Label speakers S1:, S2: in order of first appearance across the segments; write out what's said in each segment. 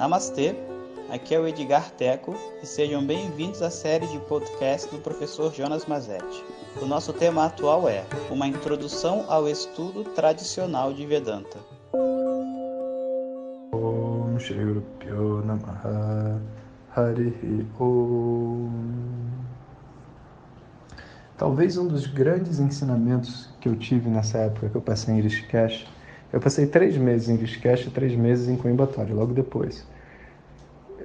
S1: Namastê, aqui é o Edgar Teco e sejam bem-vindos à série de podcast do professor Jonas Mazetti. O nosso tema atual é Uma Introdução ao Estudo Tradicional de Vedanta.
S2: Namaha Talvez um dos grandes ensinamentos que eu tive nessa época que eu passei em Rishikesh eu passei três meses em Rishikesh e três meses em Coimbatore, logo depois.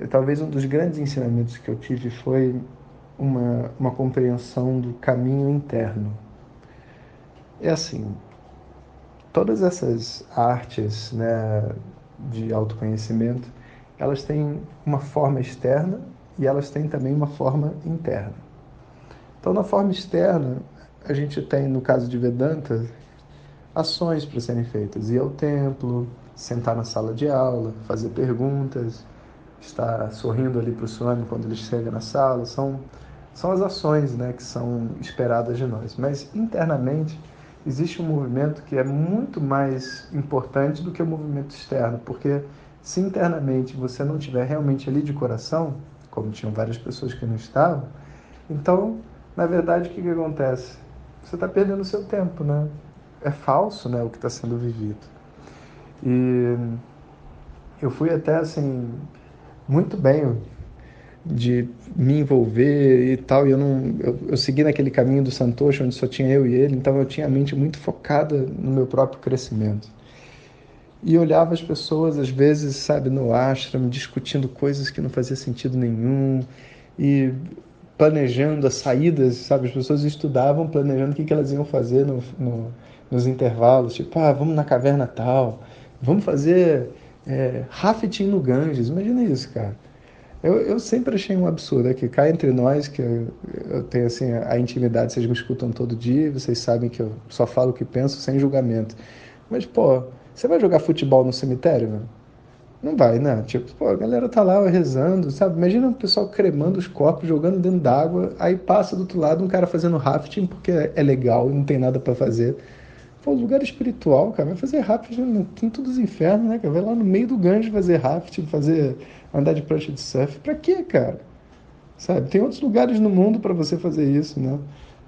S2: Talvez um dos grandes ensinamentos que eu tive foi uma, uma compreensão do caminho interno. É assim, todas essas artes né, de autoconhecimento, elas têm uma forma externa e elas têm também uma forma interna. Então, na forma externa, a gente tem, no caso de Vedanta, ações para serem feitas. Ir ao templo, sentar na sala de aula, fazer perguntas, estar sorrindo ali para o Swami quando ele chega na sala. São, são as ações né, que são esperadas de nós. Mas internamente existe um movimento que é muito mais importante do que o movimento externo, porque se internamente você não estiver realmente ali de coração, como tinham várias pessoas que não estavam, então, na verdade, o que, que acontece? Você está perdendo o seu tempo, né? É falso né, o que está sendo vivido. E eu fui até assim, muito bem de me envolver e tal, e eu não eu, eu segui naquele caminho do Santoshi onde só tinha eu e ele, então eu tinha a mente muito focada no meu próprio crescimento. E olhava as pessoas às vezes, sabe, no ashram, discutindo coisas que não fazia sentido nenhum e planejando as saídas, sabe, as pessoas estudavam planejando o que, que elas iam fazer no, no nos intervalos, tipo, ah, vamos na caverna tal, vamos fazer é, rafting no Ganges. Imagina isso, cara. Eu, eu sempre achei um absurdo, é que cá entre nós, que eu, eu tenho assim a intimidade, vocês me escutam todo dia, vocês sabem que eu só falo o que penso sem julgamento. Mas, pô, você vai jogar futebol no cemitério, mano? Não vai, né? Tipo, pô, a galera tá lá rezando, sabe? Imagina o pessoal cremando os corpos, jogando dentro d'água, aí passa do outro lado um cara fazendo rafting porque é legal e não tem nada para fazer. Pô, lugar espiritual, cara, vai fazer raft no quinto dos infernos, né, cara? Vai lá no meio do Ganges fazer raft, fazer andar de prancha de surf. Pra quê, cara? Sabe? Tem outros lugares no mundo para você fazer isso, né?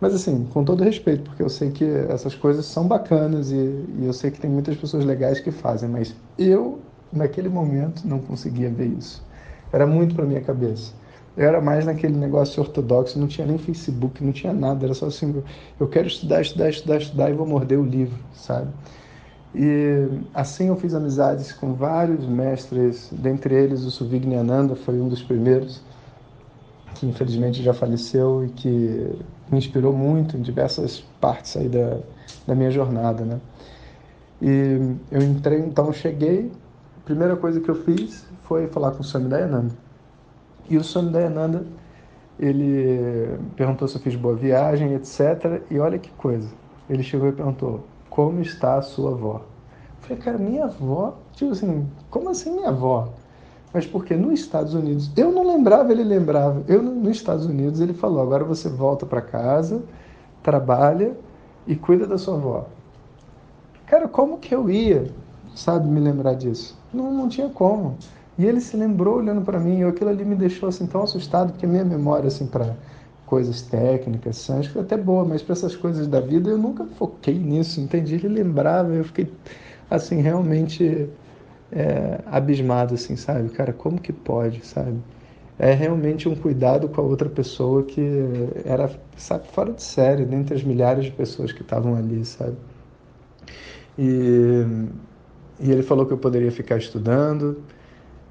S2: Mas assim, com todo respeito, porque eu sei que essas coisas são bacanas e, e eu sei que tem muitas pessoas legais que fazem, mas eu, naquele momento, não conseguia ver isso. Era muito para minha cabeça. Eu era mais naquele negócio ortodoxo, não tinha nem Facebook, não tinha nada, era só assim, eu quero estudar, estudar, estudar, estudar e vou morder o livro, sabe? E assim eu fiz amizades com vários mestres, dentre eles o Suvigniananda foi um dos primeiros, que infelizmente já faleceu e que me inspirou muito em diversas partes aí da, da minha jornada, né? E eu entrei, então cheguei, a primeira coisa que eu fiz foi falar com o Swami Dayananda e o Swami Dayananda, ele perguntou se eu fiz boa viagem, etc. E olha que coisa. Ele chegou e perguntou: Como está a sua avó? Eu falei, cara, minha avó? Tipo assim, como assim minha avó? Mas porque nos Estados Unidos, eu não lembrava, ele lembrava. Eu nos Estados Unidos, ele falou: agora você volta para casa, trabalha e cuida da sua avó. Cara, como que eu ia, sabe, me lembrar disso? Não, não tinha como. E ele se lembrou olhando para mim, e aquilo ali me deixou assim tão assustado, porque minha memória assim para coisas técnicas, sânscrito, é até boa, mas para essas coisas da vida eu nunca foquei nisso, entendi? Ele lembrava, eu fiquei assim realmente é, abismado, assim, sabe? Cara, como que pode, sabe? É realmente um cuidado com a outra pessoa que era, sabe, fora de série, dentre as milhares de pessoas que estavam ali, sabe? E, e ele falou que eu poderia ficar estudando,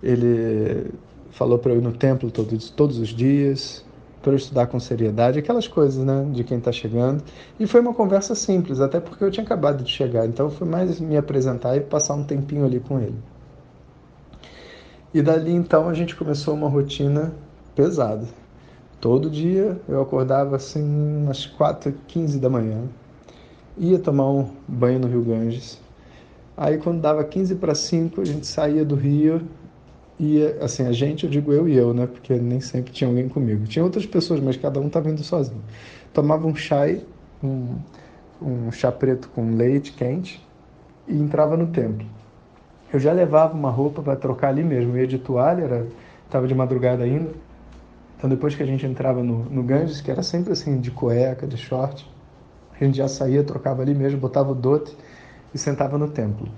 S2: ele falou para eu ir no templo todos, todos os dias, para eu estudar com seriedade, aquelas coisas, né, de quem está chegando. E foi uma conversa simples, até porque eu tinha acabado de chegar, então foi mais me apresentar e passar um tempinho ali com ele. E dali então a gente começou uma rotina pesada. Todo dia eu acordava assim umas 4h15 da manhã, ia tomar um banho no Rio Ganges. Aí quando dava 15 para 5, a gente saía do rio e, assim, a gente, eu digo eu e eu, né? Porque nem sempre tinha alguém comigo. Tinha outras pessoas, mas cada um estava indo sozinho. Tomava um chai, um, um chá preto com leite quente e entrava no templo. eu já levava uma roupa para trocar ali mesmo. Eu ia de toalha, era, tava de madrugada ainda. Então depois que a gente entrava no, no Ganges, que era sempre assim, de cueca, de short, a gente já saía, trocava ali mesmo, botava o dote e sentava no templo.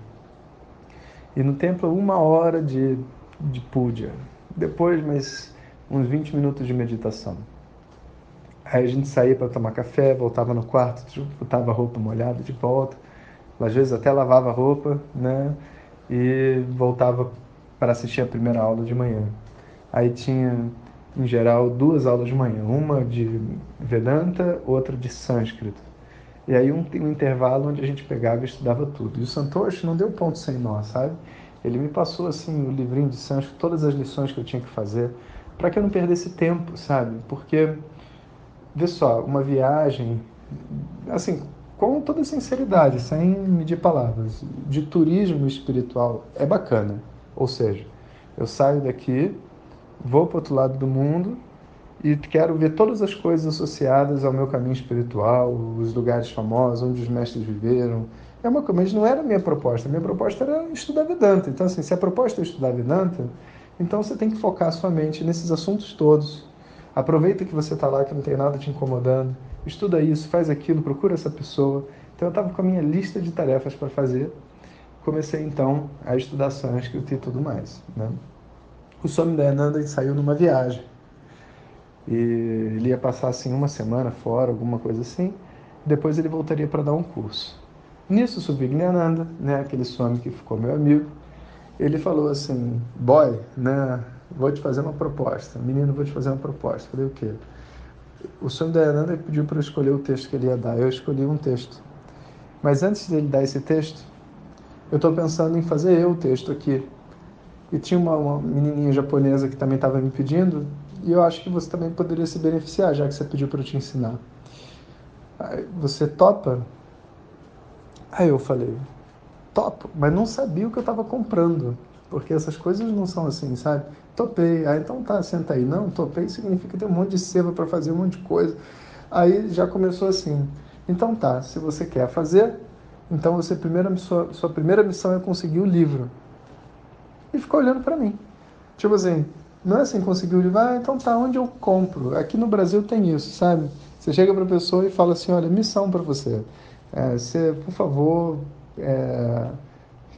S2: E no templo, uma hora de, de puja. Depois, mais uns 20 minutos de meditação. Aí a gente saía para tomar café, voltava no quarto, botava a roupa molhada de volta. Às vezes até lavava a roupa, né? E voltava para assistir a primeira aula de manhã. Aí tinha, em geral, duas aulas de manhã. Uma de Vedanta, outra de Sânscrito. E aí um, um intervalo onde a gente pegava e estudava tudo. E o Santoshi não deu ponto sem nó, sabe? Ele me passou assim o livrinho de sânscrito, todas as lições que eu tinha que fazer, para que eu não perdesse tempo, sabe? Porque vê só, uma viagem assim, com toda sinceridade, sem medir palavras, de turismo espiritual é bacana. Ou seja, eu saio daqui, vou para o outro lado do mundo e quero ver todas as coisas associadas ao meu caminho espiritual, os lugares famosos, onde os mestres viveram. É uma coisa, mas não era a minha proposta. A minha proposta era estudar Vedanta. Então, assim, se a proposta é estudar Vedanta, então você tem que focar sua mente nesses assuntos todos. Aproveita que você está lá, que não tem nada te incomodando. Estuda isso, faz aquilo, procura essa pessoa. Então, eu estava com a minha lista de tarefas para fazer. Comecei, então, a estudar sânscrito e tudo mais. Né? O Swami Dayananda saiu numa viagem e ele ia passar assim uma semana fora, alguma coisa assim. Depois ele voltaria para dar um curso. Nisso, Subhigyananda, né, aquele swami que ficou meu amigo, ele falou assim: "Boy, né, vou te fazer uma proposta. Menino, vou te fazer uma proposta". Falei: "O quê?" O Swami Dayananda pediu para eu escolher o texto que ele ia dar. Eu escolhi um texto. Mas antes dele dar esse texto, eu estou pensando em fazer eu o texto aqui. E tinha uma, uma menininha japonesa que também estava me pedindo, e eu acho que você também poderia se beneficiar, já que você pediu para eu te ensinar. Você topa? Aí eu falei, topo, mas não sabia o que eu estava comprando, porque essas coisas não são assim, sabe? Topei, aí então tá, senta aí. Não, topei significa ter um monte de seba para fazer um monte de coisa. Aí já começou assim. Então tá, se você quer fazer, então você primeira sua, sua primeira missão é conseguir o livro. E ficou olhando para mim. Tipo assim, não é assim, conseguiu o livro, ah, então tá, onde eu compro? Aqui no Brasil tem isso, sabe? Você chega para a pessoa e fala assim, olha, missão para você. É, você, por favor, é,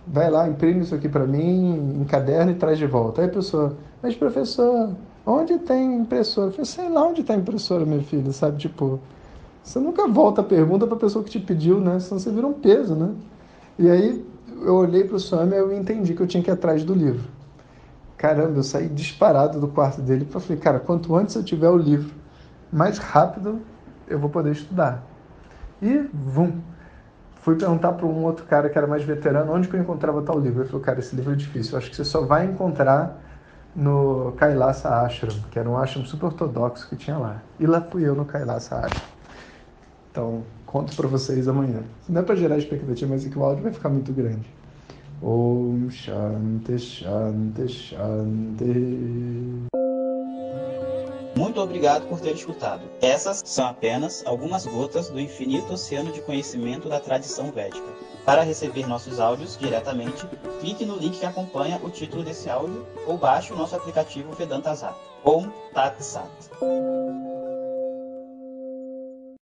S2: vai lá, imprime isso aqui para mim, encaderna e traz de volta. Aí a pessoa, mas professor, onde tem impressora? Eu falei, sei lá onde está impressora, meu filho, sabe? Tipo, você nunca volta a pergunta para a pessoa que te pediu, né? Senão você vira um peso, né? E aí eu olhei para o Swami e eu entendi que eu tinha que ir atrás do livro. Caramba, eu saí disparado do quarto dele e falei, cara, quanto antes eu tiver o livro, mais rápido eu vou poder estudar. E, vum, fui perguntar para um outro cara que era mais veterano onde que eu encontrava tal livro. Ele falou, cara, esse livro é difícil, eu acho que você só vai encontrar no Kailasa Ashram, que era um ashram super ortodoxo que tinha lá. E lá fui eu no Kailasa Ashram. Então, conto para vocês amanhã. Não é para gerar expectativa, mas é que o áudio vai ficar muito grande. Om Shanti Shanti Shanti.
S1: Muito obrigado por ter escutado. Essas são apenas algumas gotas do infinito oceano de conhecimento da tradição védica. Para receber nossos áudios diretamente, clique no link que acompanha o título desse áudio ou baixe o nosso aplicativo Vedanta Zap. Om Tat Sat.